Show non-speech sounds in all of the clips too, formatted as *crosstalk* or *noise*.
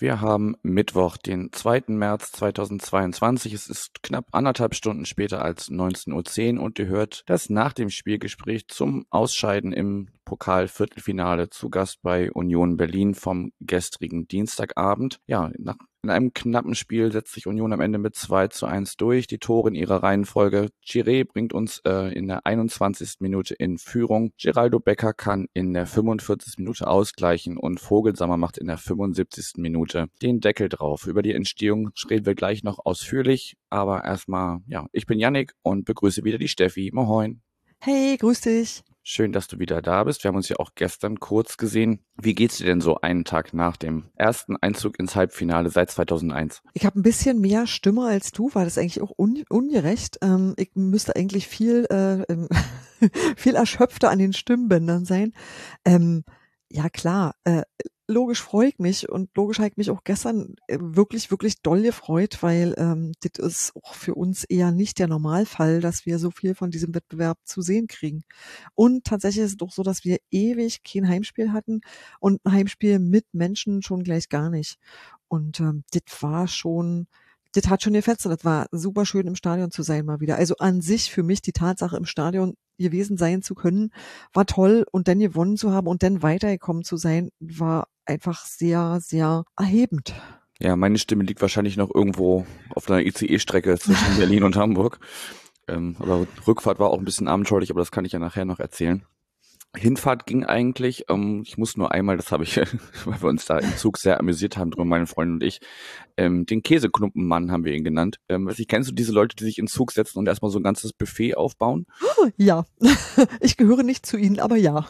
wir haben Mittwoch, den 2. März 2022. Es ist knapp anderthalb Stunden später als 19.10 Uhr und ihr hört das nach dem Spielgespräch zum Ausscheiden im Pokal-Viertelfinale zu Gast bei Union Berlin vom gestrigen Dienstagabend. Ja, nach in einem knappen Spiel setzt sich Union am Ende mit 2 zu 1 durch. Die Tore in ihrer Reihenfolge. Chiré bringt uns äh, in der 21. Minute in Führung. Geraldo Becker kann in der 45. Minute ausgleichen und Vogelsammer macht in der 75. Minute den Deckel drauf. Über die Entstehung reden wir gleich noch ausführlich. Aber erstmal, ja, ich bin Yannick und begrüße wieder die Steffi. Moin. Hey, grüß dich. Schön, dass du wieder da bist. Wir haben uns ja auch gestern kurz gesehen. Wie geht's dir denn so einen Tag nach dem ersten Einzug ins Halbfinale seit 2001? Ich habe ein bisschen mehr Stimme als du, weil das eigentlich auch un ungerecht. Ähm, ich müsste eigentlich viel, äh, *laughs* viel erschöpfter an den Stimmbändern sein. Ähm, ja klar, äh, logisch freue ich mich und logisch habe ich mich auch gestern äh, wirklich, wirklich doll gefreut, weil ähm, das ist auch für uns eher nicht der Normalfall, dass wir so viel von diesem Wettbewerb zu sehen kriegen. Und tatsächlich ist es doch so, dass wir ewig kein Heimspiel hatten und ein Heimspiel mit Menschen schon gleich gar nicht. Und ähm, das war schon, das hat schon gefetzt und das war super schön im Stadion zu sein mal wieder. Also an sich für mich die Tatsache im Stadion gewesen sein zu können, war toll und dann gewonnen zu haben und dann weitergekommen zu sein, war einfach sehr, sehr erhebend. Ja, meine Stimme liegt wahrscheinlich noch irgendwo auf einer ICE-Strecke zwischen *laughs* Berlin und Hamburg. Ähm, aber Rückfahrt war auch ein bisschen abenteuerlich, aber das kann ich ja nachher noch erzählen. Hinfahrt ging eigentlich. Ähm, ich muss nur einmal, das habe ich, *laughs* weil wir uns da im Zug sehr amüsiert haben, drüber meine Freundin und ich, ähm, den Käseklumpenmann haben wir ihn genannt. Ähm, ich kennst du diese Leute, die sich in Zug setzen und erstmal so ein ganzes Buffet aufbauen? Ja, *laughs* ich gehöre nicht zu ihnen, aber ja.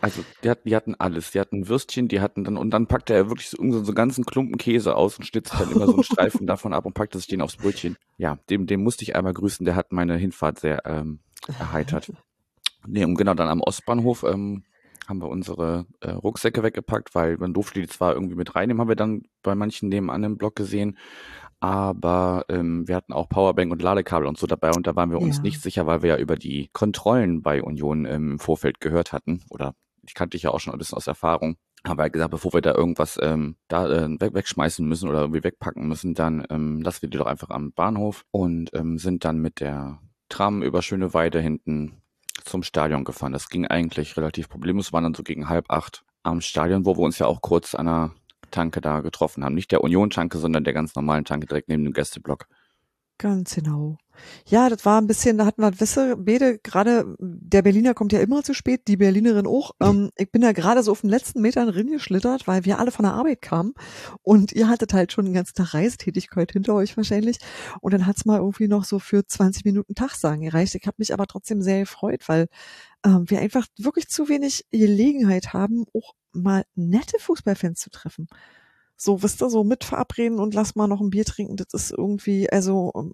Also die hatten, die hatten alles. Die hatten Würstchen, die hatten dann und dann packte er wirklich so, so einen ganzen Klumpen Käse aus und schnitzte dann immer so einen Streifen *laughs* davon ab und packte sich den aufs Brötchen. Ja, dem, dem musste ich einmal grüßen. Der hat meine Hinfahrt sehr ähm, erheitert. Nee, und genau dann am Ostbahnhof ähm, haben wir unsere äh, Rucksäcke weggepackt, weil man durfte die zwar irgendwie mit reinnehmen, haben wir dann bei manchen nebenan im Block gesehen. Aber ähm, wir hatten auch Powerbank und Ladekabel und so dabei und da waren wir uns ja. nicht sicher, weil wir ja über die Kontrollen bei Union ähm, im Vorfeld gehört hatten. Oder ich kannte dich ja auch schon ein bisschen aus Erfahrung. Haben wir gesagt, bevor wir da irgendwas ähm, da äh, weg, wegschmeißen müssen oder irgendwie wegpacken müssen, dann ähm, lassen wir die doch einfach am Bahnhof und ähm, sind dann mit der Tram über Schöne Weide hinten zum Stadion gefahren. Das ging eigentlich relativ problemlos. Wir waren dann so gegen halb acht am Stadion, wo wir uns ja auch kurz an einer Tanke da getroffen haben. Nicht der Union-Tanke, sondern der ganz normalen Tanke direkt neben dem Gästeblock. Ganz genau. Ja, das war ein bisschen, da hatten wir, wisse, beide, gerade der Berliner kommt ja immer zu spät, die Berlinerin auch. Ähm, ich bin da gerade so auf den letzten Metern geschlittert, weil wir alle von der Arbeit kamen und ihr hattet halt schon den ganzen Tag Reisetätigkeit hinter euch wahrscheinlich. Und dann hat's mal irgendwie noch so für 20 Minuten Tagsagen gereicht. Ich habe mich aber trotzdem sehr gefreut, weil ähm, wir einfach wirklich zu wenig Gelegenheit haben, auch mal nette Fußballfans zu treffen so, wisst ihr, so mit verabreden und lass mal noch ein Bier trinken, das ist irgendwie, also ähm,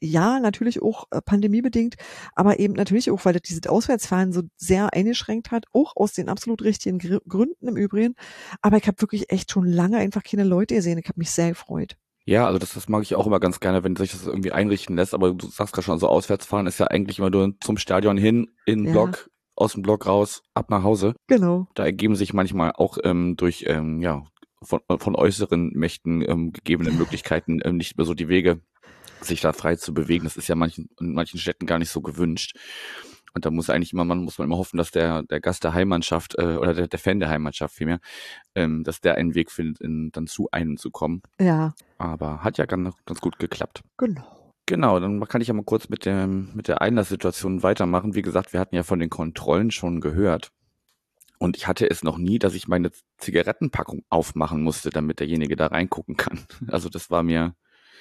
ja, natürlich auch äh, pandemiebedingt, aber eben natürlich auch, weil das diese Auswärtsfahren so sehr eingeschränkt hat, auch aus den absolut richtigen Gr Gründen im Übrigen. Aber ich habe wirklich echt schon lange einfach keine Leute gesehen. Ich habe mich sehr gefreut. Ja, also das, das mag ich auch immer ganz gerne, wenn sich das irgendwie einrichten lässt. Aber du sagst gerade schon, so Auswärtsfahren ist ja eigentlich immer nur zum Stadion hin, in den ja. Block, aus dem Block raus, ab nach Hause. Genau. Da ergeben sich manchmal auch ähm, durch ähm, ja von, von äußeren Mächten ähm, gegebenen Möglichkeiten ähm, nicht mehr so die Wege sich da frei zu bewegen. Das ist ja manchen, in manchen Städten gar nicht so gewünscht. Und da muss eigentlich immer, man muss man immer hoffen, dass der, der Gast der Heimmannschaft äh, oder der, der Fan der Heimmannschaft vielmehr, ähm, dass der einen Weg findet, in, dann zu einem zu kommen. Ja. Aber hat ja ganz, ganz gut geklappt. Genau. Genau, dann kann ich ja mal kurz mit dem mit der Einlasssituation weitermachen. Wie gesagt, wir hatten ja von den Kontrollen schon gehört. Und ich hatte es noch nie, dass ich meine Zigarettenpackung aufmachen musste, damit derjenige da reingucken kann. *laughs* Also das war mir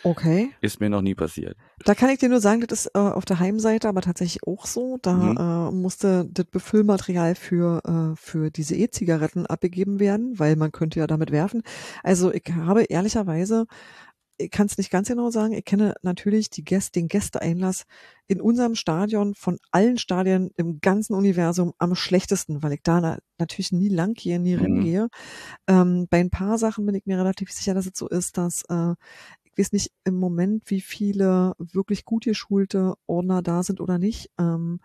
Okay. Ist mir noch nie passiert. Da kann ich dir nur sagen, das ist äh, auf der Heimseite aber tatsächlich auch so. Da mhm. äh, musste das Befüllmaterial für, äh, für diese E-Zigaretten abgegeben werden, weil man könnte ja damit werfen. Also ich habe ehrlicherweise ich kann es nicht ganz genau sagen. Ich kenne natürlich die Gäste, den Gästeeinlass in unserem Stadion von allen Stadien im ganzen Universum am schlechtesten, weil ich da na, natürlich nie lang gehe, nie Mhm. reingehe. Ähm, bei ein paar Sachen bin ich mir relativ sicher, dass es so ist, dass äh, ich weiß nicht im Moment, wie viele wirklich gut geschulte Ordner da sind oder nicht. Ähm,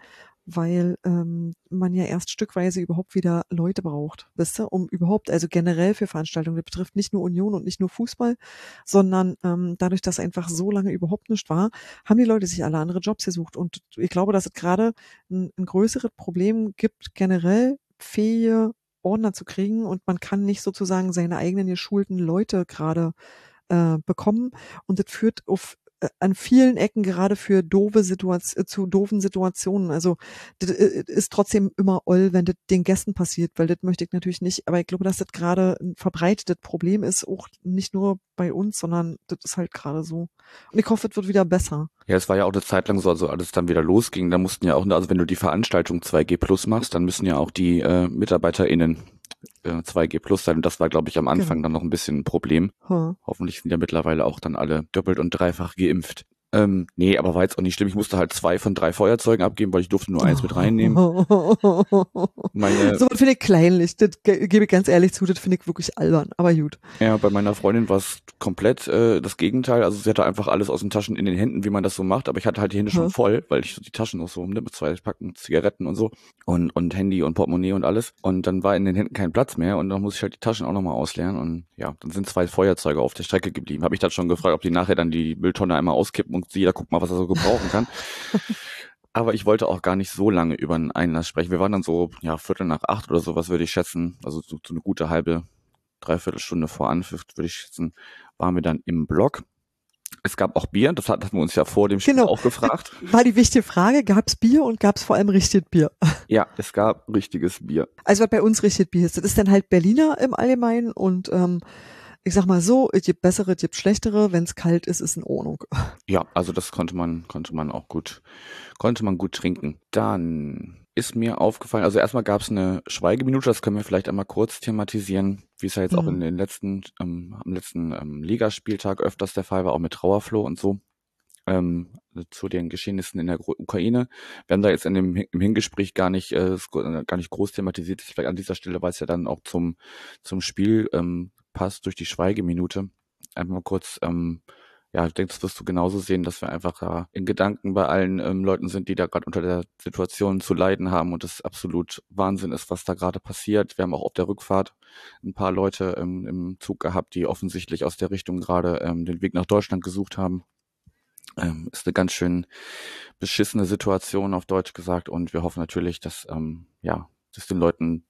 weil ähm, man ja erst stückweise überhaupt wieder Leute braucht, wisst ihr, um überhaupt, also generell für Veranstaltungen, das betrifft nicht nur Union und nicht nur Fußball, sondern ähm, dadurch, dass einfach so lange überhaupt nicht war, haben die Leute sich alle andere Jobs gesucht. Und ich glaube, dass es gerade ein, ein größeres Problem gibt, generell fähige Ordner zu kriegen und man kann nicht sozusagen seine eigenen geschulten Leute gerade äh, bekommen. Und das führt auf an vielen Ecken gerade für doofe Situation, zu doofen Situationen. Also das äh, ist trotzdem immer oll, wenn das den Gästen passiert, weil das möchte ich natürlich nicht. Aber ich glaube, dass das gerade ein verbreitetes Problem ist, auch nicht nur bei uns, sondern das ist halt gerade so. Und ich hoffe, es wird wieder besser. Ja, es war ja auch eine Zeit lang so, also alles dann wieder losging, da mussten ja auch, also wenn du die Veranstaltung 2G Plus machst, dann müssen ja auch die äh, MitarbeiterInnen äh, 2G Plus sein. Und das war, glaube ich, am Anfang Genau. dann noch ein bisschen ein Problem. Huh. Hoffentlich sind ja mittlerweile auch dann alle doppelt und dreifach geimpft. Ähm, nee, aber war jetzt auch nicht schlimm. Ich musste halt zwei von drei Feuerzeugen abgeben, weil ich durfte nur eins mit reinnehmen. *laughs* Meine, so finde ich kleinlich. Das ge- gebe ich ganz ehrlich zu, das finde ich wirklich albern. Aber gut. ja, bei meiner Freundin war es komplett äh, das Gegenteil. Also sie hatte einfach alles aus den Taschen in den Händen, wie man das so macht. Aber ich hatte halt die Hände schon Hä? voll, weil ich so die Taschen noch so ne, mit zwei Packen Zigaretten und so und und Handy und Portemonnaie und alles. Und dann war in den Händen kein Platz mehr und dann muss ich halt die Taschen auch nochmal ausleeren. Und ja, dann sind zwei Feuerzeuge auf der Strecke geblieben. Habe ich dann schon gefragt, ob die nachher dann die Mülltonne einmal auskippen und jeder guckt mal, was er so gebrauchen kann. *laughs* Aber ich wollte auch gar nicht so lange über einen Einlass sprechen. Wir waren dann so, ja, Viertel nach acht oder sowas, würde ich schätzen. Also so, so eine gute halbe, dreiviertel Stunde vor Anpfiff, würde ich schätzen, waren wir dann im Block. Es gab auch Bier, das hat- hatten wir uns ja vor dem Spiel Genau. auch gefragt. *laughs* War die wichtige Frage, gab's Bier und gab's vor allem richtiges Bier? *laughs* Ja, es gab richtiges Bier. Also was bei uns richtiges Bier ist, das ist dann halt Berliner im Allgemeinen und ähm, ich sag mal so, es gibt bessere, es gibt schlechtere, wenn es kalt ist, ist in Ordnung. *laughs* Ja, also das konnte man, konnte man auch gut, konnte man gut trinken. Dann ist mir aufgefallen, also erstmal gab es eine Schweigeminute, das können wir vielleicht einmal kurz thematisieren, wie es ja jetzt auch Mhm. in den letzten, ähm, am letzten ähm, Ligaspieltag öfters der Fall war, auch mit Trauerfloh und so. Ähm, zu den Geschehnissen in der Ukraine. Wir haben da jetzt in dem im Hingespräch gar nicht äh, gar nicht groß thematisiert. Vielleicht an dieser Stelle, weil es ja dann auch zum zum Spiel ähm, passt durch die Schweigeminute. Einfach kurz ähm, ja, ich denke, das wirst du genauso sehen, dass wir einfach äh, in Gedanken bei allen ähm, Leuten sind, die da gerade unter der Situation zu leiden haben und es absolut Wahnsinn ist, was da gerade passiert. Wir haben auch auf der Rückfahrt ein paar Leute ähm, im Zug gehabt, die offensichtlich aus der Richtung gerade ähm, den Weg nach Deutschland gesucht haben. Ähm, ist eine ganz schön beschissene Situation auf Deutsch gesagt und wir hoffen natürlich, dass ähm, ja, dass den Leuten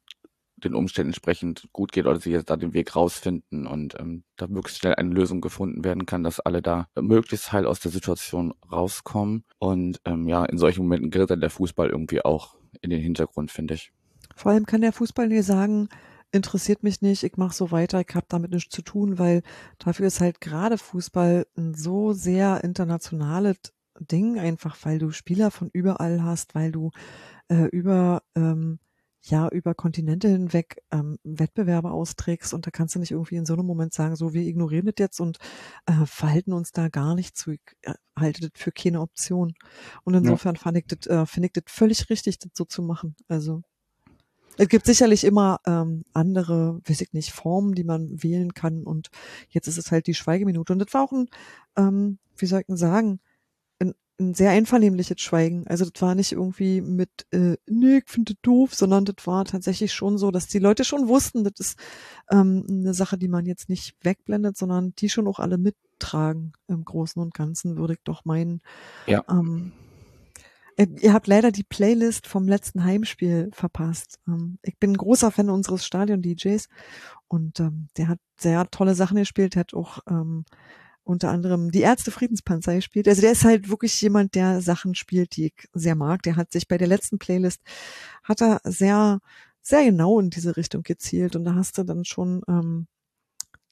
den Umständen entsprechend gut geht oder sie jetzt da den Weg rausfinden und ähm, da möglichst schnell eine Lösung gefunden werden kann, dass alle da möglichst heil aus der Situation rauskommen. Und ähm, ja, in solchen Momenten gerät dann der Fußball irgendwie auch in den Hintergrund, finde ich. Vor allem kann der Fußball nie sagen, interessiert mich nicht, ich mache so weiter, ich habe damit nichts zu tun, weil dafür ist halt gerade Fußball ein so sehr internationales Ding, einfach weil du Spieler von überall hast, weil du äh, über ähm, ja über Kontinente hinweg ähm, Wettbewerbe austrägst und da kannst du nicht irgendwie in so einem Moment sagen, so wir ignorieren das jetzt und äh, verhalten uns da gar nicht zu. Ich äh, halte das für keine Option. Und insofern fand ich das, äh, finde ich das völlig richtig, das so zu machen. Also es gibt sicherlich immer ähm, andere, weiß ich nicht, Formen, die man wählen kann. Und jetzt ist es halt die Schweigeminute. Und das war auch ein, ähm, wie soll ich denn sagen, ein, sehr einvernehmliches Schweigen. Also das war nicht irgendwie mit, äh, nee, ich finde das doof, sondern das war tatsächlich schon so, dass die Leute schon wussten, das ist ähm, eine Sache, die man jetzt nicht wegblendet, sondern die schon auch alle mittragen im Großen und Ganzen, würde ich doch meinen. Ja. Ähm, äh, Ihr habt leider die Playlist vom letzten Heimspiel verpasst. Ähm, ich bin ein großer Fan unseres Stadion-DJs und ähm, der hat sehr tolle Sachen gespielt, der hat auch ähm, unter anderem die Ärzte Friedenspanzer gespielt. Also der ist halt wirklich jemand, der Sachen spielt, die ich sehr mag. Der hat sich bei der letzten Playlist, hat er sehr, sehr genau in diese Richtung gezielt und da hast du dann schon ähm,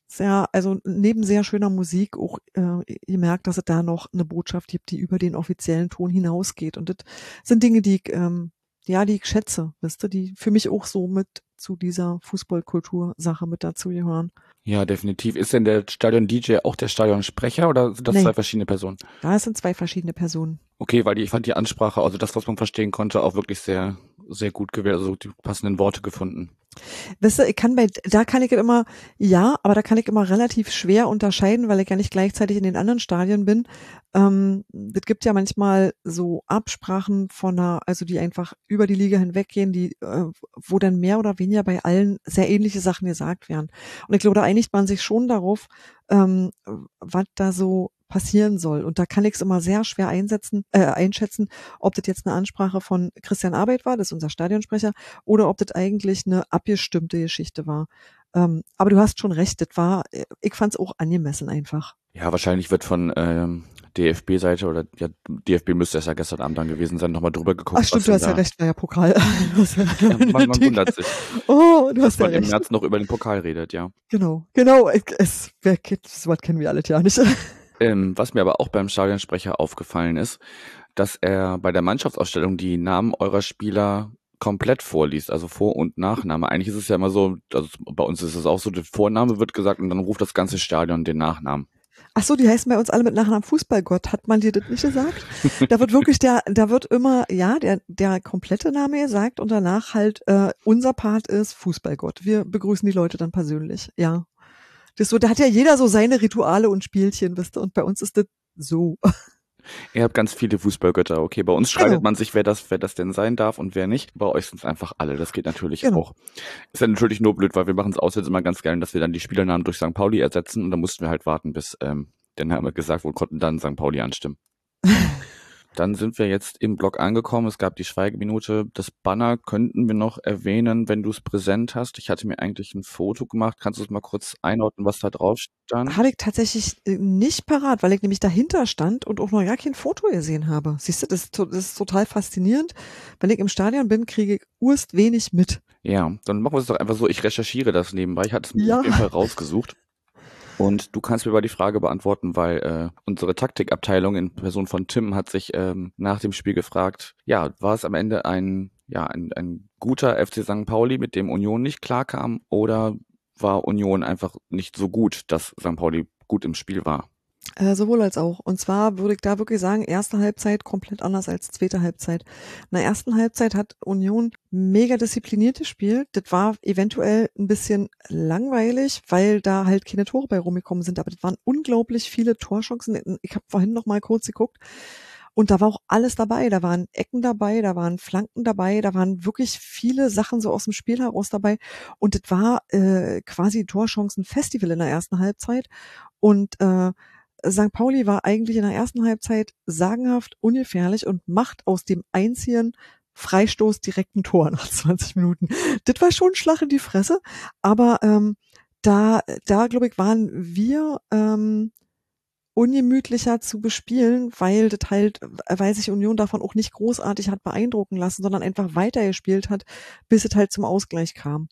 sehr, also neben sehr schöner Musik auch äh, ihr merkt, dass es da noch eine Botschaft gibt, die über den offiziellen Ton hinausgeht. Und das sind Dinge, die ich, ähm, ja, die ich schätze, wisst ihr, die für mich auch so mit zu dieser Fußballkultursache mit dazugehören. Ja, definitiv. Ist denn der Stadion-DJ auch der Stadionsprecher oder sind das Nee. zwei verschiedene Personen? Da sind zwei verschiedene Personen. Okay, weil die, ich fand die Ansprache, also das, was man verstehen konnte, auch wirklich sehr, sehr gut gewählt, also die passenden Worte gefunden. Weißt du, ich kann bei, da kann ich immer, ja, aber da kann ich immer relativ schwer unterscheiden, weil ich ja nicht gleichzeitig in den anderen Stadien bin. Ähm, es gibt ja manchmal so Absprachen von einer, also die einfach über die Liga hinweggehen, die, äh, wo dann mehr oder weniger bei allen sehr ähnliche Sachen gesagt werden. Und ich glaube, da einigt man sich schon darauf, ähm, was da so passieren soll. Und da kann ich es immer sehr schwer einsetzen, äh, einschätzen, ob das jetzt eine Ansprache von Christian Arbeit war, das ist unser Stadionsprecher, oder ob das eigentlich eine abgestimmte Geschichte war. Ähm, aber du hast schon recht, das war, äh, ich fand es auch angemessen einfach. Ja, wahrscheinlich wird von ähm, DFB-Seite oder ja, DFB müsste es ja gestern Abend dann gewesen sein, nochmal drüber geguckt. Ach stimmt, was du hast ja recht, war ja Pokal. *laughs* *laughs* Ja- man, man wundert sich, *laughs* oh, du dass hast ja man im recht. März noch über den Pokal redet, ja. Genau, genau. Es, wer kennt, das Wort kennen wir alle ja nicht. Ähm, was mir aber auch beim Stadionsprecher aufgefallen ist, dass er bei der Mannschaftsausstellung die Namen eurer Spieler komplett vorliest, also Vor- und Nachname. Eigentlich ist es ja immer so, also bei uns ist es auch so, der Vorname wird gesagt und dann ruft das ganze Stadion den Nachnamen. Ach so, die heißen bei uns alle mit Nachnamen Fußballgott. Hat man dir das nicht gesagt? Da wird wirklich der, da wird immer, ja, der, der komplette Name gesagt und danach halt, äh, unser Part ist Fußballgott. Wir begrüßen die Leute dann persönlich, ja. Das so, da hat ja jeder so seine Rituale und Spielchen, wisst ihr, und bei uns ist das so. Ihr habt ganz viele Fußballgötter, okay. Bei uns streitet Genau. man sich, wer das, wer das denn sein darf und wer nicht. Bei euch sind es einfach alle. Das geht natürlich Genau. auch. Ist ja natürlich nur blöd, weil wir machen es auswärts immer ganz gerne, dass wir dann die Spielernamen durch St. Pauli ersetzen und dann mussten wir halt warten, bis ähm, haben wir gesagt wurde, konnten dann St. Pauli anstimmen. *laughs* Dann sind wir jetzt im Blog angekommen. Es gab die Schweigeminute. Das Banner könnten wir noch erwähnen, wenn du es präsent hast. Ich hatte mir eigentlich ein Foto gemacht. Kannst du es mal kurz einordnen, was da drauf stand? Hatte ich tatsächlich äh, nicht parat, weil ich nämlich dahinter stand und auch noch gar kein Foto gesehen habe. Siehst du, das das ist total faszinierend. Wenn ich im Stadion bin, kriege ich urst wenig mit. Ja, dann machen wir es doch einfach so. Ich recherchiere das nebenbei. Ich hatte es mir Ja. auf jeden Fall rausgesucht. Und du kannst mir mal die Frage beantworten, weil äh, unsere Taktikabteilung in Person von Tim hat sich ähm, nach dem Spiel gefragt, ja, war es am Ende ein, ja, ein, ein guter FC St. Pauli, mit dem Union nicht klarkam, oder war Union einfach nicht so gut, dass St. Pauli gut im Spiel war? Äh, sowohl als auch. Und zwar würde ich da wirklich sagen, erste Halbzeit komplett anders als zweite Halbzeit. In der ersten Halbzeit hat Union mega diszipliniert gespielt. Das war eventuell ein bisschen langweilig, weil da halt keine Tore bei rumgekommen sind. Aber das waren unglaublich viele Torchancen. Ich habe vorhin noch mal kurz geguckt. Und da war auch alles dabei. Da waren Ecken dabei, da waren Flanken dabei, da waren wirklich viele Sachen so aus dem Spiel heraus dabei. Und das war äh, quasi Torchancen-Festival in der ersten Halbzeit. Und äh, St. Pauli war eigentlich in der ersten Halbzeit sagenhaft ungefährlich und macht aus dem einzigen Freistoß direkt ein Tor nach *laughs* 20 Minuten. Das war schon ein Schlag in die Fresse, aber ähm, da, da glaube ich, waren wir ähm, ungemütlicher zu bespielen, weil das halt, weil sich Union davon auch nicht großartig hat beeindrucken lassen, sondern einfach weitergespielt hat, bis es halt zum Ausgleich kam.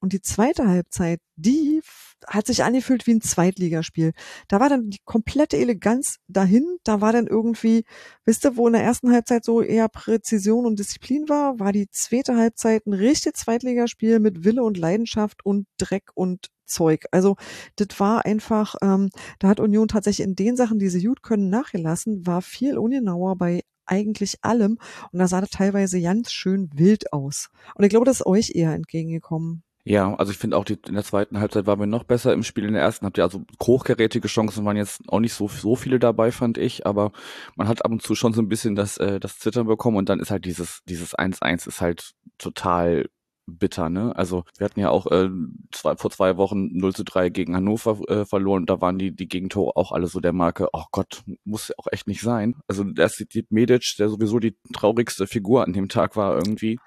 Und die zweite Halbzeit, die hat sich angefühlt wie ein Zweitligaspiel. Da war dann die komplette Eleganz dahin. Da war dann irgendwie, wisst ihr, wo in der ersten Halbzeit so eher Präzision und Disziplin war, war die zweite Halbzeit ein richtiges Zweitligaspiel mit Wille und Leidenschaft und Dreck und Zeug. Also das war einfach, ähm, da hat Union tatsächlich in den Sachen, die sie gut können, nachgelassen, war viel ungenauer bei eigentlich allem und da sah das teilweise ganz schön wild aus. Und ich glaube, das ist euch eher entgegengekommen. Ja, also ich finde auch, die, in der zweiten Halbzeit waren wir noch besser im Spiel. In der ersten habt ihr also hochkarätige Chancen, waren jetzt auch nicht so, so viele dabei, fand ich, aber man hat ab und zu schon so ein bisschen das, äh, das Zittern bekommen und dann ist halt dieses, dieses 1-1 ist halt total bitter, ne? Also wir hatten ja auch äh, zwei, vor zwei Wochen 0 zu 3 gegen Hannover äh, verloren da waren die, die Gegentore auch alle so der Marke, oh Gott, muss ja auch echt nicht sein. Also erst die Medic, der sowieso die traurigste Figur an dem Tag war irgendwie,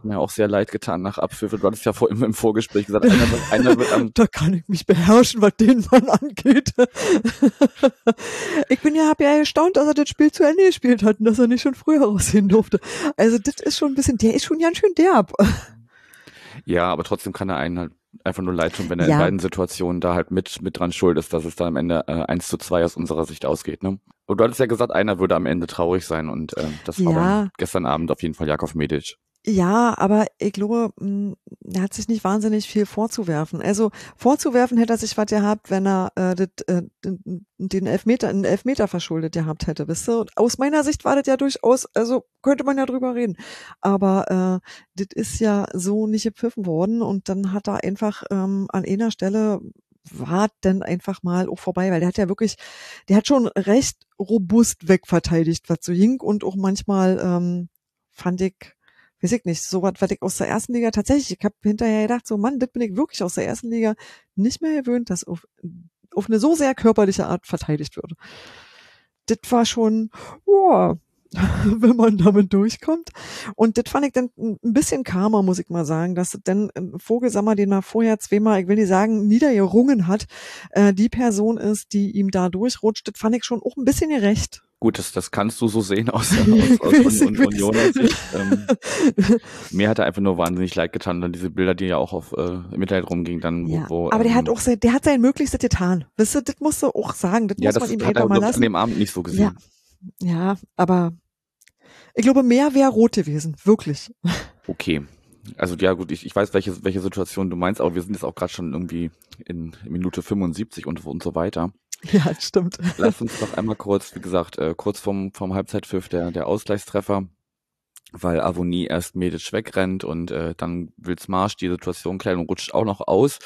hat mir auch sehr leid getan nach Abpfiff. Du hattest ja vor, im, im Vorgespräch gesagt, einer wird, einer wird am *laughs* Da kann ich mich beherrschen, was den Mann angeht. ich bin ja, hab ja erstaunt, dass er das Spiel zu Ende gespielt hat und dass er nicht schon früher raussehen durfte. Also das ist schon ein bisschen, der ist schon ganz schön derb. Ja, aber trotzdem kann er einen halt einfach nur leid tun, wenn er Ja. in beiden Situationen da halt mit, mit dran schuld ist, dass es da am Ende äh, 1 zu 2 aus unserer Sicht ausgeht. Ne? Und du hattest ja gesagt, einer würde am Ende traurig sein und äh, das war Ja. dann gestern Abend auf jeden Fall Jakov Medic. Ja, aber ich glaube, mh, er hat sich nicht wahnsinnig viel vorzuwerfen. Also vorzuwerfen hätte er sich was gehabt, wenn er äh, das, äh, den Elfmeter, einen Elfmeter verschuldet gehabt hätte, wisst ihr? Und aus meiner Sicht war das ja durchaus, also könnte man ja drüber reden. Aber äh, das ist ja so nicht gepfiffen worden und dann hat er einfach ähm, an einer Stelle war denn einfach mal auch vorbei, weil der hat ja wirklich, der hat schon recht robust wegverteidigt, was so hing und auch manchmal ähm, fand ich, weiß ich nicht, so was, was ich aus der ersten Liga tatsächlich, ich habe hinterher gedacht, so Mann, das bin ich wirklich aus der ersten Liga nicht mehr gewöhnt, dass auf, auf eine so sehr körperliche Art verteidigt wird. Das war schon, boah, *laughs* wenn man damit durchkommt. Und das fand ich dann ein bisschen karmer, muss ich mal sagen, dass ein Vogelsammer, den man vorher zweimal, ich will nicht sagen, niedergerungen hat, äh, die Person ist, die ihm da durchrutscht. Das fand ich schon auch ein bisschen gerecht. Gut, das, das kannst du so sehen aus, *laughs* aus, aus Un Un Unioner Sicht. Ähm, *laughs* mir hat er einfach nur wahnsinnig leid getan, dann diese Bilder, die ja auch auf äh, im Internet rumgingen, dann ja, wo, aber der ähm, hat auch sein, der hat sein Möglichstes getan. Wisst ihr, das musst du auch sagen. Das ja, muss das man ihm hat einfach er mal lassen. an dem Abend nicht so gesehen. Ja, ja, aber ich glaube, mehr wäre rot gewesen, wirklich. Okay. Also ja gut, ich, ich weiß, welche, welche Situation du meinst, aber wir sind jetzt auch gerade schon irgendwie in Minute 75 und, und so weiter. *laughs* Ja, stimmt. Lass uns doch einmal kurz, wie gesagt, äh, kurz vom, vom Halbzeitpfiff der, der Ausgleichstreffer, weil Avonie erst Medic wegrennt und äh, dann will's Marsch die Situation klären und rutscht auch noch aus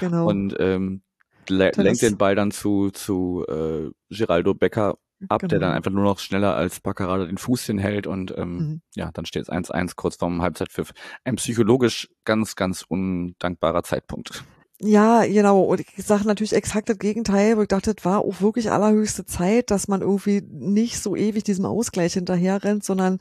Genau. und ähm, le lenkt den Ball dann zu, zu äh, Geraldo Becker ab, der dann Genau. einfach nur noch schneller als Paccarada den Fuß hinhält und ähm, Mhm. ja, dann steht es 1-1 kurz vorm Halbzeitpfiff. Ein psychologisch ganz, ganz undankbarer Zeitpunkt. Ja, genau. Und ich sage natürlich exakt das Gegenteil, wo ich dachte, das war auch wirklich allerhöchste Zeit, dass man irgendwie nicht so ewig diesem Ausgleich hinterher rennt, sondern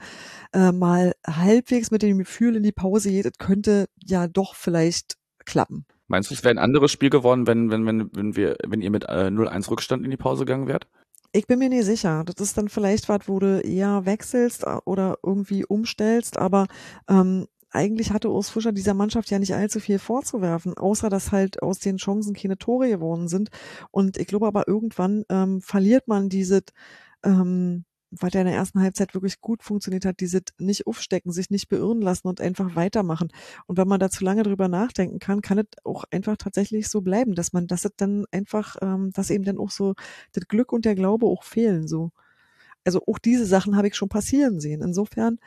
äh, mal halbwegs mit dem Gefühl in die Pause geht, es könnte ja doch vielleicht klappen. Meinst du, es wäre ein anderes Spiel geworden, wenn, wenn, wenn, wenn wir, wenn ihr mit äh, 0-1 Rückstand in die Pause gegangen wärt? Ich bin mir nicht sicher. Das ist dann vielleicht was, wo du eher wechselst äh, oder irgendwie umstellst, aber ähm, eigentlich hatte Urs Fischer dieser Mannschaft ja nicht allzu viel vorzuwerfen, außer dass halt aus den Chancen keine Tore geworden sind. Und ich glaube aber irgendwann ähm, verliert man diese, ähm, was ja in der ersten Halbzeit wirklich gut funktioniert hat, dieses nicht aufstecken, sich nicht beirren lassen und einfach weitermachen. Und wenn man da zu lange drüber nachdenken kann, kann es auch einfach tatsächlich so bleiben, dass man, dass es dann einfach, ähm, dass eben dann auch so das Glück und der Glaube auch fehlen, so. Also auch diese Sachen habe ich schon passieren sehen. Insofern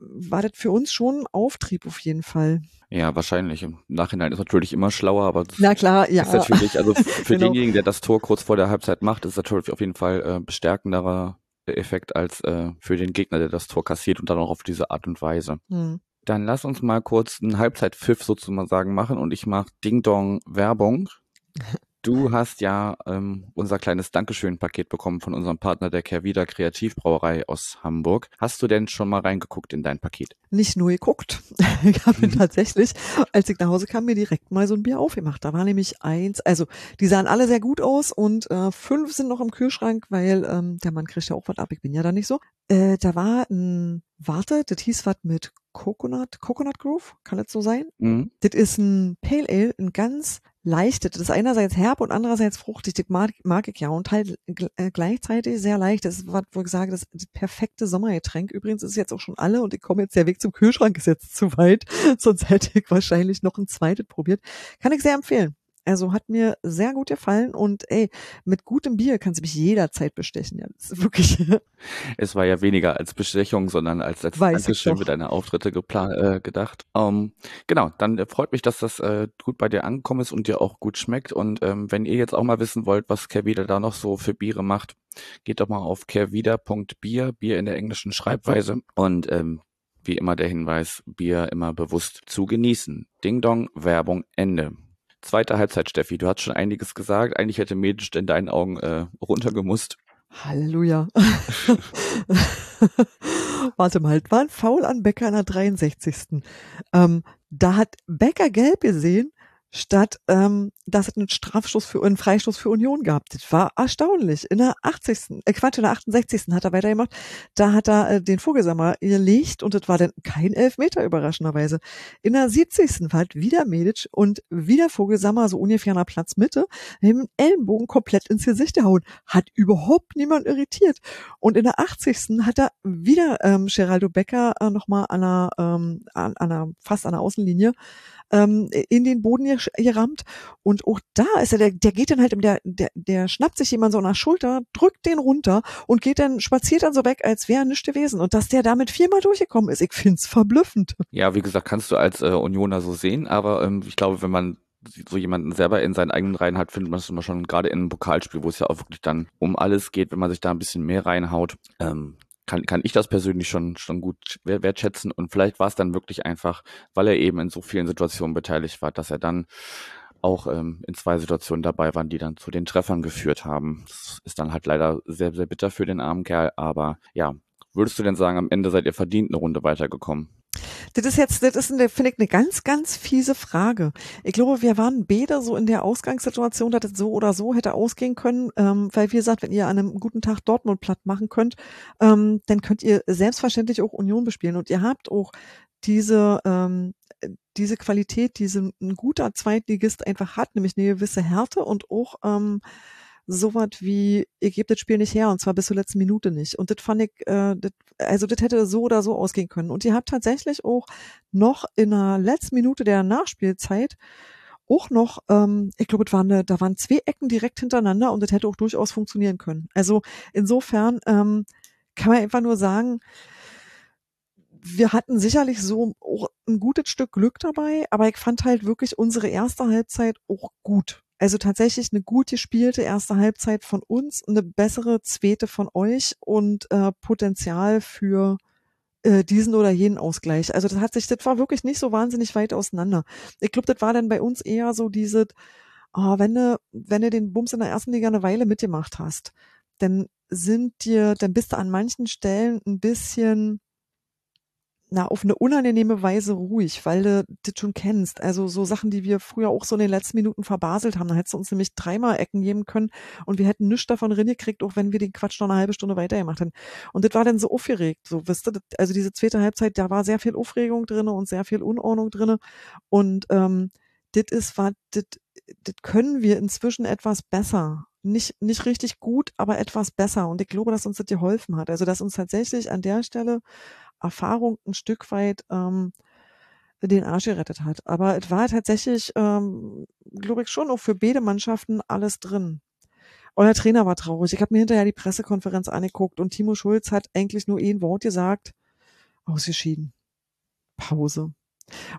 war das für uns schon ein Auftrieb auf jeden Fall. Ja, wahrscheinlich. Im Nachhinein ist natürlich immer schlauer, aber Na klar, ja. ist natürlich, also *laughs* für Genau. denjenigen, der das Tor kurz vor der Halbzeit macht, ist natürlich auf jeden Fall äh, bestärkenderer Effekt als äh, für den Gegner, der das Tor kassiert und dann auch auf diese Art und Weise. Hm. Dann lass uns mal kurz einen Halbzeitpfiff sozusagen machen und ich mache Ding Dong Werbung. *laughs* Du hast ja ähm, unser kleines Dankeschön-Paket bekommen von unserem Partner der Kervida Kreativbrauerei aus Hamburg. Hast du denn schon mal reingeguckt in dein Paket? Nicht nur geguckt. *laughs* Ich habe mir tatsächlich, als ich nach Hause kam, mir direkt mal so ein Bier aufgemacht. Da war nämlich eins, also die sahen alle sehr gut aus und äh, fünf sind noch im Kühlschrank, weil ähm, der Mann kriegt ja auch was ab. Ich bin ja da nicht so. Äh, da war ein, warte, das hieß was mit Coconut, Coconut Grove, kann das so sein? Mhm. Das ist ein Pale Ale, ein ganz leichtes. Das ist einerseits herb und andererseits fruchtig. Das mag, mag ich ja. Und halt äh, gleichzeitig sehr leicht. Das ist, was, wo ich sage, das das perfekte Sommergetränk. Übrigens ist es jetzt auch schon alle und ich komme jetzt, der Weg zum Kühlschrank ist jetzt zu weit. *laughs* Sonst hätte ich wahrscheinlich noch ein zweites probiert. Kann ich sehr empfehlen. Also hat mir sehr gut gefallen und ey, mit gutem Bier kannst du mich jederzeit bestechen. Ja, das ist wirklich, *laughs* Es war ja weniger als Bestechung, sondern als, als Weiß Dankeschön mit deiner Auftritte geplant, äh, gedacht. Ähm, genau, dann äh, freut mich, dass das äh, gut bei dir angekommen ist und dir auch gut schmeckt. Und ähm, wenn ihr jetzt auch mal wissen wollt, was Kervida da noch so für Biere macht, geht doch mal auf kervida.bier, Bier in der englischen Schreibweise. Und ähm, wie immer der Hinweis, Bier immer bewusst zu genießen. Ding Dong, Werbung, Ende. Zweite Halbzeit, Steffi. Du hast schon einiges gesagt. Eigentlich hätte Medic in deinen Augen äh, runtergemusst. Halleluja. *laughs* Warte mal, war ein Foul an Becker in der 63. Ähm, da hat Becker gelb gesehen, statt ähm, dass es einen Strafstoß für einen Freistoß für Union gab. Das war erstaunlich. In der 80. Äh, Quatsch, in der 68. hat er weitergemacht. Da hat er äh, den Vogelsammer gelegt und das war dann kein Elfmeter überraschenderweise. In der 70. war halt wieder Medic und wieder Vogelsammer so ungefähr an der Platzmitte mit dem Ellenbogen komplett ins Gesicht gehauen. Hat überhaupt niemand irritiert. Und in der 80. hat er wieder ähm, Geraldo Becker äh, nochmal an einer, ähm, an, an einer, fast an der Außenlinie ähm, in den Boden gerammt. Und auch da ist er, der, der geht dann halt, der, der, der schnappt sich jemand so der Schulter, drückt den runter und geht dann, spaziert dann so weg, als wäre nichts gewesen. Und dass der damit viermal durchgekommen ist, ich find's verblüffend. Ja, wie gesagt, kannst du als äh, Unioner so sehen, aber ähm, ich glaube, wenn man so jemanden selber in seinen eigenen Reihen hat, findet man es immer schon gerade in einem Pokalspiel, wo es ja auch wirklich dann um alles geht, wenn man sich da ein bisschen mehr reinhaut. Ähm, kann, kann ich das persönlich schon, schon gut wertschätzen. Und vielleicht war es dann wirklich einfach, weil er eben in so vielen Situationen beteiligt war, dass er dann auch ähm, in zwei Situationen dabei waren, die dann zu den Treffern geführt haben. Das ist dann halt leider sehr, sehr bitter für den armen Kerl. Aber ja, würdest du denn sagen, am Ende seid ihr verdient eine Runde weitergekommen? Das ist jetzt, das ist, finde ich, eine ganz, ganz fiese Frage. Ich glaube, wir waren beide so in der Ausgangssituation, dass es so oder so hätte ausgehen können, ähm, weil wie gesagt, wenn ihr an einem guten Tag Dortmund platt machen könnt, ähm, dann könnt ihr selbstverständlich auch Union bespielen und ihr habt auch diese ähm, diese Qualität, die ein guter Zweitligist einfach hat, nämlich eine gewisse Härte und auch ähm, so was wie, ihr gebt das Spiel nicht her und zwar bis zur letzten Minute nicht. Und das fand ich, äh, das, also das hätte so oder so ausgehen können. Und ihr habt tatsächlich auch noch in der letzten Minute der Nachspielzeit auch noch, ähm, ich glaube, waren eine, da waren zwei Ecken direkt hintereinander und das hätte auch durchaus funktionieren können. Also insofern ähm, kann man einfach nur sagen, wir hatten sicherlich so auch ein gutes Stück Glück dabei, aber ich fand halt wirklich unsere erste Halbzeit auch gut. Also tatsächlich eine gut gespielte erste Halbzeit von uns, eine bessere zweite von euch und äh, Potenzial für äh, diesen oder jenen Ausgleich. Also das hat sich, das war wirklich nicht so wahnsinnig weit auseinander. Ich glaube, das war dann bei uns eher so diese, oh, wenn du, wenn du den Bums in der ersten Liga eine Weile mitgemacht hast, dann sind dir, dann bist du an manchen Stellen ein bisschen na, auf eine unangenehme Weise ruhig, weil du das schon kennst. Also so Sachen, die wir früher auch so in den letzten Minuten verbaselt haben. Da hättest du uns nämlich dreimal Ecken geben können und wir hätten nichts davon gekriegt, auch wenn wir den Quatsch noch eine halbe Stunde weitergemacht hätten. Und das war dann so aufgeregt, so, wisst ihr, also diese zweite Halbzeit, da war sehr viel Aufregung drinne und sehr viel Unordnung drinne und ähm, das ist, war, das, das können wir inzwischen etwas besser nicht, nicht richtig gut, aber etwas besser. Und ich glaube, dass uns das geholfen hat. Also, dass uns tatsächlich an der Stelle Erfahrung ein Stück weit ähm, den Arsch gerettet hat. Aber es war tatsächlich, ähm, glaube ich, schon auch für beide Mannschaften alles drin. Euer Trainer war traurig. Ich habe mir hinterher die Pressekonferenz angeguckt und Timo Schulz hat eigentlich nur ein Wort gesagt, ausgeschieden. Pause.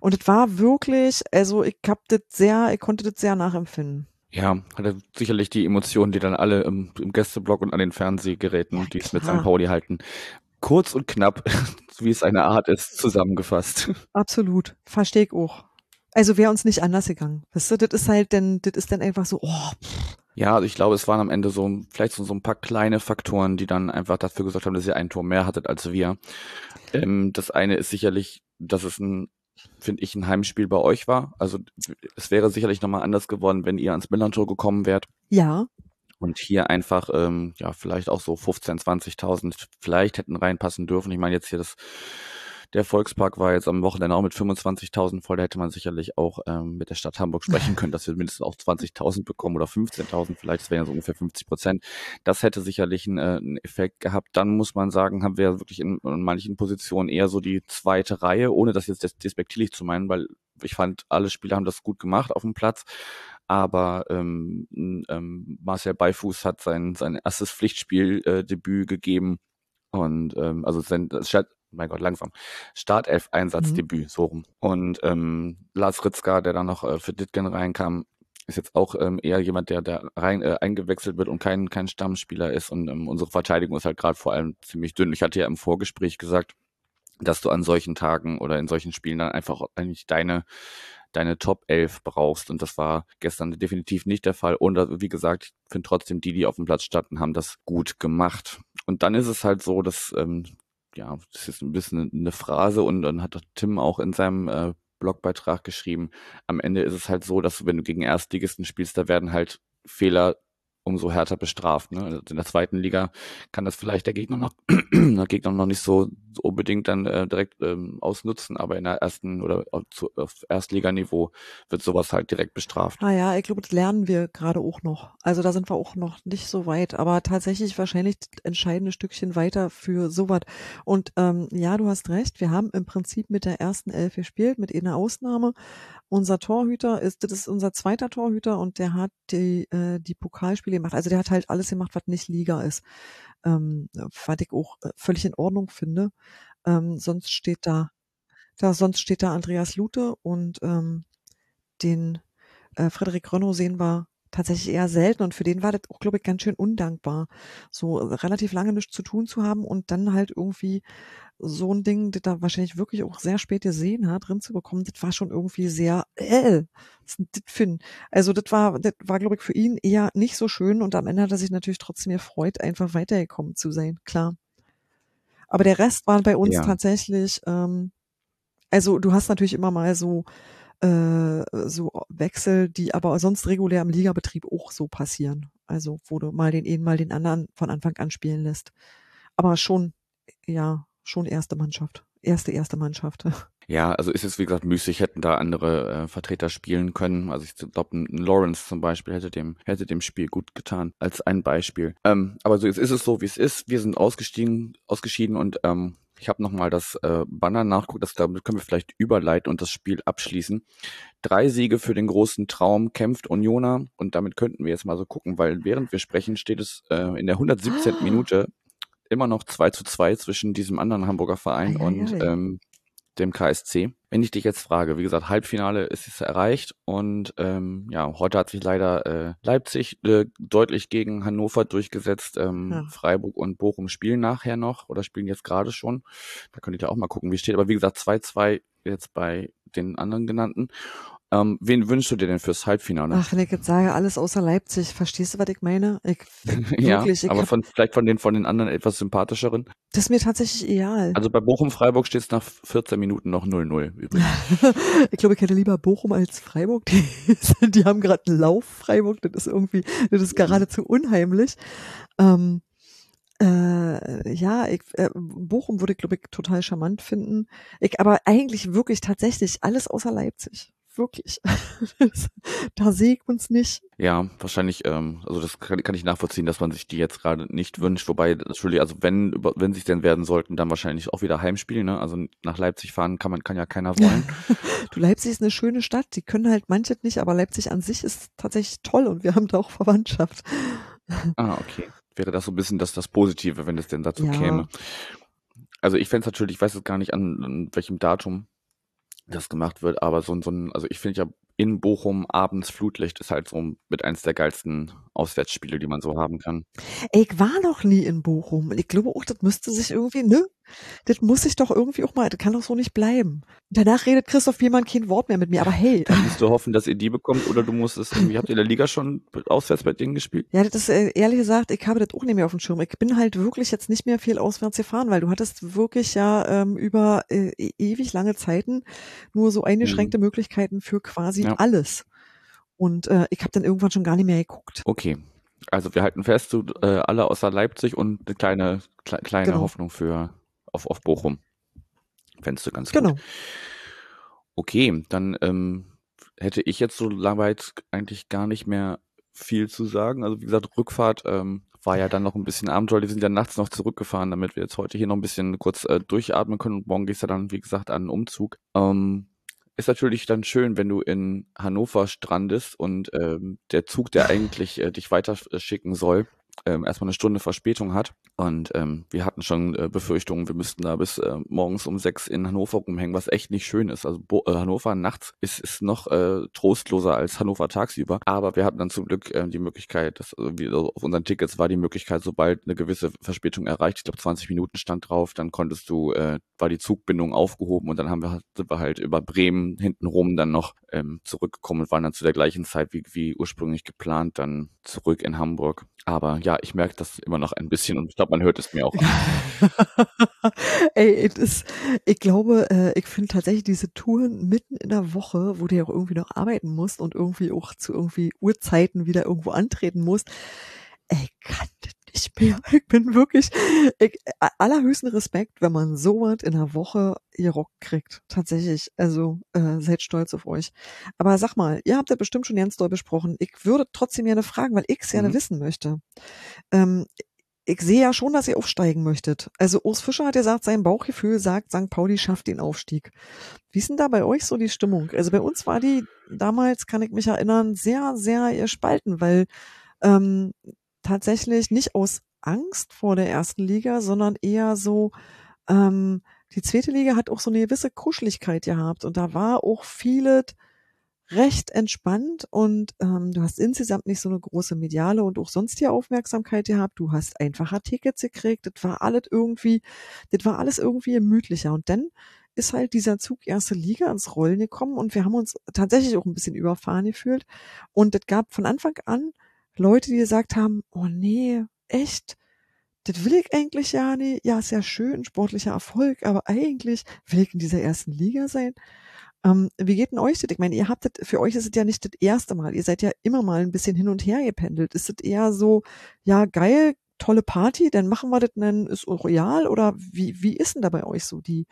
Und es war wirklich, also ich hab das sehr, ich konnte das sehr nachempfinden. Ja, hatte sicherlich die Emotionen, die dann alle im, im Gästeblock und an den Fernsehgeräten, ja, die es mit St. Pauli halten, kurz und knapp, *laughs* wie es eine Art ist, zusammengefasst. Absolut. Verstehe ich auch. Also wäre uns nicht anders gegangen. Weißt du, das ist halt denn, das ist dann einfach so, oh. Ja, also ich glaube, es waren am Ende so, vielleicht so, so ein paar kleine Faktoren, die dann einfach dafür gesorgt haben, dass ihr ein Tor mehr hattet als wir. Ähm, das eine ist sicherlich, dass es ein, finde ich, ein Heimspiel bei euch war. Also es wäre sicherlich nochmal anders geworden, wenn ihr ans Millantor gekommen wärt. Ja und hier einfach ähm, ja vielleicht auch so 15, 20.000 vielleicht hätten reinpassen dürfen. Ich meine jetzt hier das der Volkspark war jetzt am Wochenende auch mit 25.000 voll. Da hätte man sicherlich auch ähm, mit der Stadt Hamburg sprechen können, dass wir mindestens auch 20.000 bekommen oder 15.000 vielleicht. Das wären so ungefähr 50 Prozent. Das hätte sicherlich einen, äh, einen Effekt gehabt. Dann muss man sagen, haben wir wirklich in, in manchen Positionen eher so die zweite Reihe, ohne das jetzt despektierlich zu meinen, weil ich fand, alle Spieler haben das gut gemacht auf dem Platz aber ähm, ähm, Marcel Beifuß hat sein, sein erstes Pflichtspieldebüt äh, gegeben und ähm, also sein Start, mein Gott, langsam, Startelf-Einsatzdebüt, mhm. so rum. Und ähm, Lars Ritzka, der dann noch äh, für Ditgen reinkam, ist jetzt auch ähm, eher jemand, der da rein äh, eingewechselt wird und kein, kein Stammspieler ist. Und ähm, unsere Verteidigung ist halt gerade vor allem ziemlich dünn. Ich hatte ja im Vorgespräch gesagt, dass du an solchen Tagen oder in solchen Spielen dann einfach eigentlich deine deine Top 11 brauchst. Und das war gestern definitiv nicht der Fall. Und äh, wie gesagt, ich finde trotzdem, die, die auf dem Platz standen, haben das gut gemacht. Und dann ist es halt so, dass, ähm, ja, das ist ein bisschen eine Phrase und dann hat Tim auch in seinem äh, Blogbeitrag geschrieben. Am Ende ist es halt so, dass wenn du gegen Erstligisten spielst, da werden halt Fehler umso härter bestraft. Ne? Also in der zweiten Liga kann das vielleicht der Gegner noch, *clears throat* der Gegner noch nicht so, so unbedingt dann äh, direkt ähm, ausnutzen, aber in der ersten oder zu, auf Erstliganiveau wird sowas halt direkt bestraft. Ah ja, ich glaube, das lernen wir gerade auch noch. Also da sind wir auch noch nicht so weit, aber tatsächlich wahrscheinlich entscheidende Stückchen weiter für sowas. Und ähm, ja, du hast recht, wir haben im Prinzip mit der ersten Elf gespielt, mit einer Ausnahme. Unser Torhüter ist, das ist unser zweiter Torhüter und der hat die, äh, die Pokalspiele gemacht. Also der hat halt alles gemacht, was nicht Liga ist. Ähm, was ich auch äh, völlig in Ordnung finde. Ähm, sonst steht da, da, sonst steht da Andreas Lute und ähm, den äh, Frederik Renault sehen wir tatsächlich eher selten und für den war das auch, glaube ich, ganz schön undankbar, so relativ lange nichts zu tun zu haben und dann halt irgendwie so ein Ding, das da wahrscheinlich wirklich auch sehr spät gesehen hat, drin zu bekommen, das war schon irgendwie sehr, äh, was ist das für ein, also das war, das war, glaube ich, für ihn eher nicht so schön und am Ende hat er sich natürlich trotzdem gefreut, einfach weitergekommen zu sein, klar. Aber der Rest waren bei uns Ja. tatsächlich, ähm, also du hast natürlich immer mal so, äh, so Wechsel, die aber sonst regulär im Ligabetrieb auch so passieren. Also wo du mal den einen, mal den anderen von Anfang an spielen lässt. Aber schon, ja, schon erste Mannschaft. Erste, erste Mannschaft. *laughs* Ja, also ist es wie gesagt müßig, hätten da andere äh, Vertreter spielen können. Also ich glaube, ein Lawrence zum Beispiel hätte dem hätte dem Spiel gut getan als ein Beispiel. Ähm, aber so jetzt ist es so, wie es ist. Wir sind ausgestiegen, ausgeschieden und ähm, ich habe nochmal das äh, Banner nachguckt, das damit können wir vielleicht überleiten und das Spiel abschließen. Drei Siege für den großen Traum kämpft Unioner und damit könnten wir jetzt mal so gucken, weil während wir sprechen steht es äh, in der 117. Ah. Minute immer noch 2 zu 2 zwischen diesem anderen Hamburger Verein Ei, ei, und ei. ähm, dem KSC. Wenn ich dich jetzt frage, wie gesagt, Halbfinale ist jetzt erreicht und ähm, ja, heute hat sich leider äh, Leipzig äh, deutlich gegen Hannover durchgesetzt. Ähm, Ja. Freiburg und Bochum spielen nachher noch oder spielen jetzt gerade schon. Da könnt ihr auch mal gucken, wie es steht. Aber wie gesagt, 2-2 jetzt bei den anderen genannten. Ähm, wen wünschst du dir denn fürs Halbfinale? Ach, wenn ich jetzt sage, alles außer Leipzig, verstehst du, was ich meine? Ich, *laughs* ja, wirklich, ich aber hab, von, vielleicht von den, von den anderen etwas sympathischeren. das ist mir tatsächlich egal. Also bei Bochum-Freiburg steht es nach 14 Minuten noch 0-0 übrigens. *laughs* ich glaube, ich hätte lieber Bochum als Freiburg. Die, die haben gerade einen Lauf, Freiburg. Das ist irgendwie, das ist geradezu unheimlich. Ähm, äh, ja, ich, äh, Bochum würde ich, glaube ich, total charmant finden. Ich, aber eigentlich wirklich tatsächlich alles außer Leipzig. Wirklich. *laughs* da sehe ich uns nicht. Ja, wahrscheinlich, ähm, also das kann, kann ich nachvollziehen, dass man sich die jetzt gerade nicht wünscht, wobei, natürlich, also wenn, wenn sich denn werden sollten, dann wahrscheinlich auch wieder Heimspiel, ne? Also nach Leipzig fahren kann man, kann ja keiner wollen. *laughs* Du, Leipzig ist eine schöne Stadt. Die können halt manche nicht, aber Leipzig an sich ist tatsächlich toll und wir *laughs* haben da auch Verwandtschaft. ah, okay. Wäre das so ein bisschen das, das Positive, wenn es denn dazu Ja. käme. Also ich fände es natürlich, ich weiß jetzt gar nicht an, an welchem Datum das gemacht wird, aber so, ein- so ein, also ich finde ja in Bochum abends Flutlicht ist halt so mit eins der geilsten Auswärtsspiele, die man so haben kann. Ich war noch nie in Bochum. Ich glaube auch, das müsste sich irgendwie, ne? Das muss sich doch irgendwie auch mal, das kann doch so nicht bleiben. Danach redet Christoph jemand kein Wort mehr mit mir, aber hey. Dann musst du hoffen, dass ihr die bekommt oder du musst es irgendwie, habt ihr in der Liga schon auswärts bei denen gespielt? Ja, das ist äh, ehrlich gesagt, ich habe das auch nicht mehr auf dem Schirm. Ich bin halt wirklich jetzt nicht mehr viel auswärts gefahren, weil du hattest wirklich ja ähm, über äh, e- ewig lange Zeiten nur so eingeschränkte Möglichkeiten für quasi Ja. alles. Und äh, ich habe dann irgendwann schon gar nicht mehr geguckt. Okay. Also wir halten fest, du, äh, alle außer Leipzig und eine kleine, kle kleine Genau. Hoffnung für auf, auf Bochum. Fändest du ganz Genau. gut. Okay, dann ähm, hätte ich jetzt so weit eigentlich gar nicht mehr viel zu sagen. Also wie gesagt, Rückfahrt ähm, war ja dann noch ein bisschen Abenteuer. Wir sind ja nachts noch zurückgefahren, damit wir jetzt heute hier noch ein bisschen kurz äh, durchatmen können. Und morgen geht's ja dann, wie gesagt, an den Umzug. Ähm, ist natürlich dann schön, wenn du in Hannover strandest und ähm, der Zug, der eigentlich äh, dich weiter äh, schicken soll, ähm, erstmal eine Stunde Verspätung hat. Und ähm, wir hatten schon äh, Befürchtungen, wir müssten da bis äh, morgens um sechs in Hannover rumhängen, was echt nicht schön ist. Also Bo äh, Hannover nachts ist, ist noch äh, trostloser als Hannover tagsüber. Aber wir hatten dann zum Glück äh, die Möglichkeit, dass äh, wir, auf unseren Tickets war die Möglichkeit, sobald eine gewisse Verspätung erreicht, ich glaube 20 Minuten stand drauf, dann konntest du äh, war die Zugbindung aufgehoben und dann haben wir, halt, sind wir halt über Bremen hintenrum dann noch ähm, zurückgekommen und waren dann zu der gleichen Zeit wie, wie ursprünglich geplant dann zurück in Hamburg. Aber ja, ich merke das immer noch ein bisschen und ich glaube, man hört es mir auch an. *laughs* Ey, ist, ich glaube, äh, ich finde tatsächlich diese Touren mitten in der Woche, wo du ja auch irgendwie noch arbeiten musst und irgendwie auch zu irgendwie Uhrzeiten wieder irgendwo antreten musst. Ey, kann das nicht mehr. *laughs* Ich bin wirklich, ich, allerhöchsten Respekt, wenn man so was in der Woche ihr Rock kriegt. Tatsächlich. Also, äh, seid stolz auf euch. Aber sag mal, ihr habt ja bestimmt schon ganz doll besprochen. Ich würde trotzdem gerne fragen, weil ich es gerne Mhm. wissen möchte. Ähm, ich sehe ja schon, dass ihr aufsteigen möchtet. Also Urs Fischer hat gesagt, sein Bauchgefühl sagt, St. Pauli schafft den Aufstieg. Wie ist denn da bei euch so die Stimmung? Also bei uns war die damals, kann ich mich erinnern, sehr, sehr gespalten, weil ähm, tatsächlich nicht aus Angst vor der ersten Liga, sondern eher so, ähm, die zweite Liga hat auch so eine gewisse Kuscheligkeit gehabt und da war auch vieles recht entspannt und ähm, du hast insgesamt nicht so eine große mediale und auch sonstige Aufmerksamkeit gehabt. Du hast einfacher Tickets gekriegt. Das war alles irgendwie, das war alles irgendwie gemütlicher. Und dann ist halt dieser Zug erste Liga ins Rollen gekommen und wir haben uns tatsächlich auch ein bisschen überfahren gefühlt. Und es gab von Anfang an Leute, die gesagt haben, oh nee, echt? Das will ich eigentlich ja nicht. Ja, ist ja schön, sportlicher Erfolg, aber eigentlich will ich in dieser ersten Liga sein. Ähm, wie geht denn euch das? Ich meine, ihr habt das, für euch ist es ja nicht das erste Mal. Ihr seid ja immer mal ein bisschen hin und her gependelt. Ist es eher so, ja, geil, tolle Party, dann machen wir das, dann ist royal oder wie, wie ist denn da bei euch so die,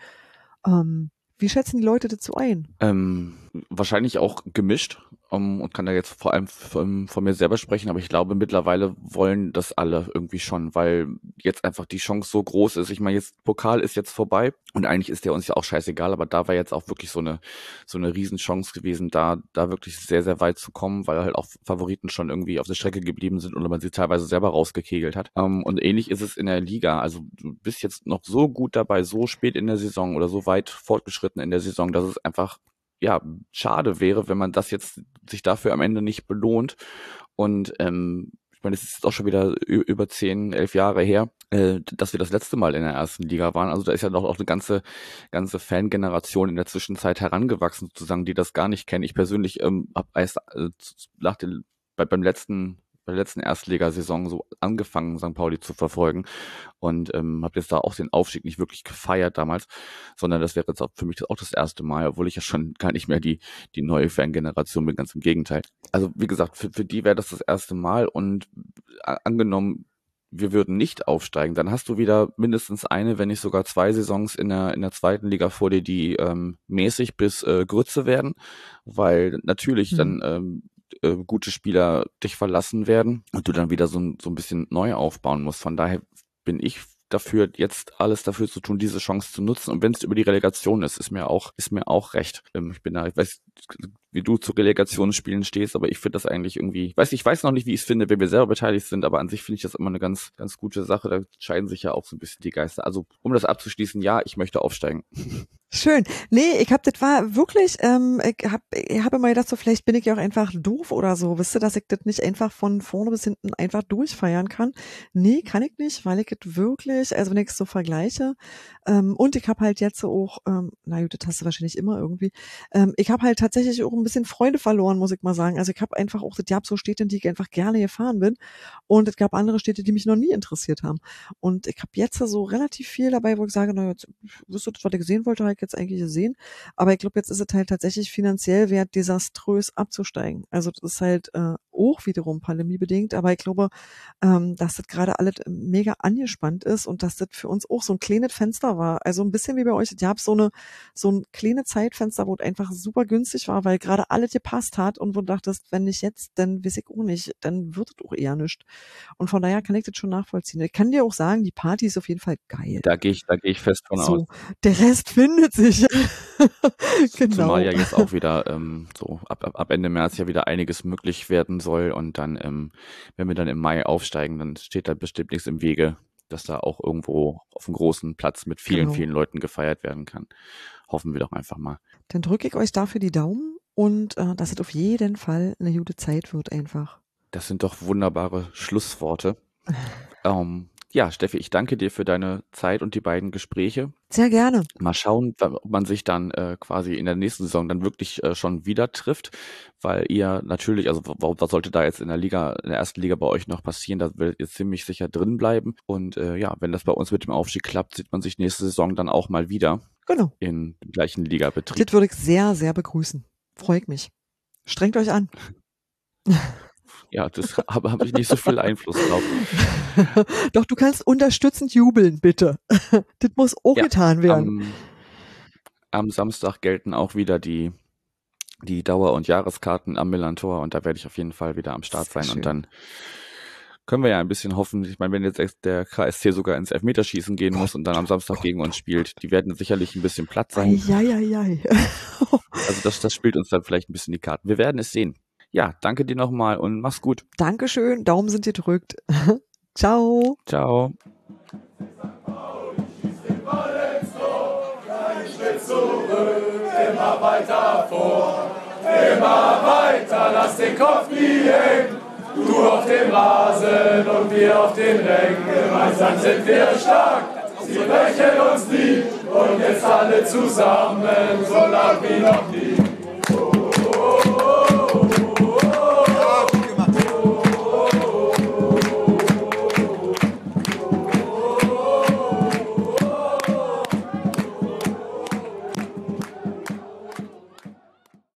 ähm, wie schätzen die Leute dazu ein? Ähm, wahrscheinlich auch gemischt um, und kann da jetzt vor allem von, von mir selber sprechen, aber ich glaube, mittlerweile wollen das alle irgendwie schon, weil jetzt einfach die Chance so groß ist. Ich meine, jetzt Pokal ist jetzt vorbei und eigentlich ist der uns ja auch scheißegal, aber da war jetzt auch wirklich so eine so eine Riesenchance gewesen, da da wirklich sehr sehr weit zu kommen, weil halt auch Favoriten schon irgendwie auf der Strecke geblieben sind und man sie teilweise selber rausgekegelt hat. Um, und ähnlich ist es in der Liga. Also du bist jetzt noch so gut dabei, so spät in der Saison oder so weit fortgeschritten in der Saison, dass es einfach ja, schade wäre, wenn man das jetzt sich dafür am Ende nicht belohnt. Und ähm, ich meine, es ist jetzt auch schon wieder über zehn, elf Jahre her, äh, dass wir das letzte Mal in der ersten Liga waren. Also da ist ja noch auch eine ganze, ganze Fangeneration in der Zwischenzeit herangewachsen, sozusagen, die das gar nicht kennen. Ich persönlich ähm, habe erst äh, nach dem, bei, beim letzten bei der letzten Erstligasaison so angefangen, St. Pauli zu verfolgen und ähm, habe jetzt da auch den Aufstieg nicht wirklich gefeiert damals, sondern das wäre jetzt auch für mich auch das erste Mal, obwohl ich ja schon gar nicht mehr die die neue Fangeneration bin, ganz im Gegenteil. Also wie gesagt, für, für die wäre das das erste Mal und äh, angenommen wir würden nicht aufsteigen, dann hast du wieder mindestens eine, wenn nicht sogar zwei Saisons in der in der zweiten Liga vor dir, die ähm, mäßig bis äh, Grütze werden, weil natürlich Mhm. dann ähm, äh, gute Spieler dich verlassen werden und du dann wieder so, ein- so ein bisschen neu aufbauen musst. Von daher bin ich dafür, jetzt alles dafür zu tun, diese Chance zu nutzen. Und wenn es über die Relegation ist, ist mir auch, ist mir auch recht. Ähm, ich bin da, ich weiß, wie du zu Relegationsspielen stehst, aber ich finde das eigentlich irgendwie, weiß, ich weiß noch nicht, wie ich es finde, wenn wir selber beteiligt sind, aber an sich finde ich das immer eine ganz, ganz gute Sache. Da scheiden sich ja auch so ein bisschen die Geister. Also, um das abzuschließen, ja, ich möchte aufsteigen. *laughs* Schön. Nee, ich hab, das war wirklich, ähm, ich hab, ich hab immer gedacht, so vielleicht bin ich ja auch einfach doof oder so. Wisst ihr, dass ich das nicht einfach von vorne bis hinten einfach durchfeiern kann? Nee, kann ich nicht, weil ich es wirklich, also wenn ich es so vergleiche, ähm, und ich hab halt jetzt auch, ähm, na gut, das hast du wahrscheinlich immer irgendwie, ähm, ich hab halt tatsächlich auch ein bisschen Freunde verloren, muss ich mal sagen. Also ich hab einfach auch, das gab so Städte, in die ich einfach gerne gefahren bin und es gab andere Städte, die mich noch nie interessiert haben. Und ich hab jetzt so relativ viel dabei, wo ich sage, na jetzt, wisst ihr, das, was ich gesehen wollte, habe ich jetzt eigentlich gesehen. Aber ich glaube, jetzt ist es halt tatsächlich finanziell wert, desaströs abzusteigen. Also das ist halt äh, auch wiederum pandemiebedingt, aber ich glaube, ähm, dass das gerade alles mega angespannt ist und dass das für uns auch so ein kleines Fenster war. Also ein bisschen wie bei euch. Ihr habt so eine so ein kleines Zeitfenster, wo es einfach super günstig war, weil gerade alles gepasst hat und wo du dachtest, wenn nicht jetzt, dann weiß ich auch nicht, dann wird es auch eher nicht. Und von daher kann ich das schon nachvollziehen. Ich kann dir auch sagen, die Party ist auf jeden Fall geil. Da gehe ich, da gehe ich fest von aus. So, der Rest findet sich. *laughs* genau. Zumal ja jetzt auch wieder ähm, so ab, ab, ab Ende März ja wieder einiges möglich werden soll und dann, ähm, wenn wir dann im Mai aufsteigen, dann steht da bestimmt nichts im Wege, dass da auch irgendwo auf einem großen Platz mit vielen, Genau. vielen Leuten gefeiert werden kann. Hoffen wir doch einfach mal. Dann drücke ich euch dafür die Daumen und äh, dass es auf jeden Fall eine gute Zeit wird einfach. Das sind doch wunderbare Schlussworte. *laughs* ähm, Ja, Steffi, ich danke dir für deine Zeit und die beiden Gespräche. Sehr gerne. Mal schauen, ob man sich dann äh, quasi in der nächsten Saison dann wirklich äh, schon wieder trifft, weil ihr natürlich, also was sollte da jetzt in der Liga, in der ersten Liga bei euch noch passieren? Da werdet ihr ziemlich sicher drin bleiben. Und äh, ja, wenn das bei uns mit dem Aufstieg klappt, sieht man sich nächste Saison dann auch mal wieder. Genau. In dem gleichen Ligabetrieb. Das würde ich sehr, sehr begrüßen. Freue ich mich. Strengt euch an. *laughs* Ja, das habe hab ich nicht so viel Einfluss drauf. *laughs* Doch, du kannst unterstützend jubeln, bitte. *laughs* das muss auch ja, getan werden. Am, am, Samstag gelten auch wieder die, die Dauer- und Jahreskarten am Millantor und da werde ich auf jeden Fall wieder am Start sein und dann können wir ja ein bisschen hoffen. Ich meine, wenn jetzt der KSC sogar ins Elfmeterschießen gehen muss und dann am Samstag gegen uns spielt, die werden sicherlich ein bisschen platt sein. Ja, ja, ja. also das, das spielt uns dann vielleicht ein bisschen die Karten. Wir werden es sehen. Ja, danke dir nochmal und mach's gut. Dankeschön, Daumen sind gedrückt. *laughs* Ciao. Ciao. Immer weiter vor, immer weiter, lass den Kopf nie hängen. Du auf dem Rasen und wir auf den Rängen, gemeinsam sind wir stark. Sie brechen uns nie und jetzt alle zusammen, so lang wie noch nie.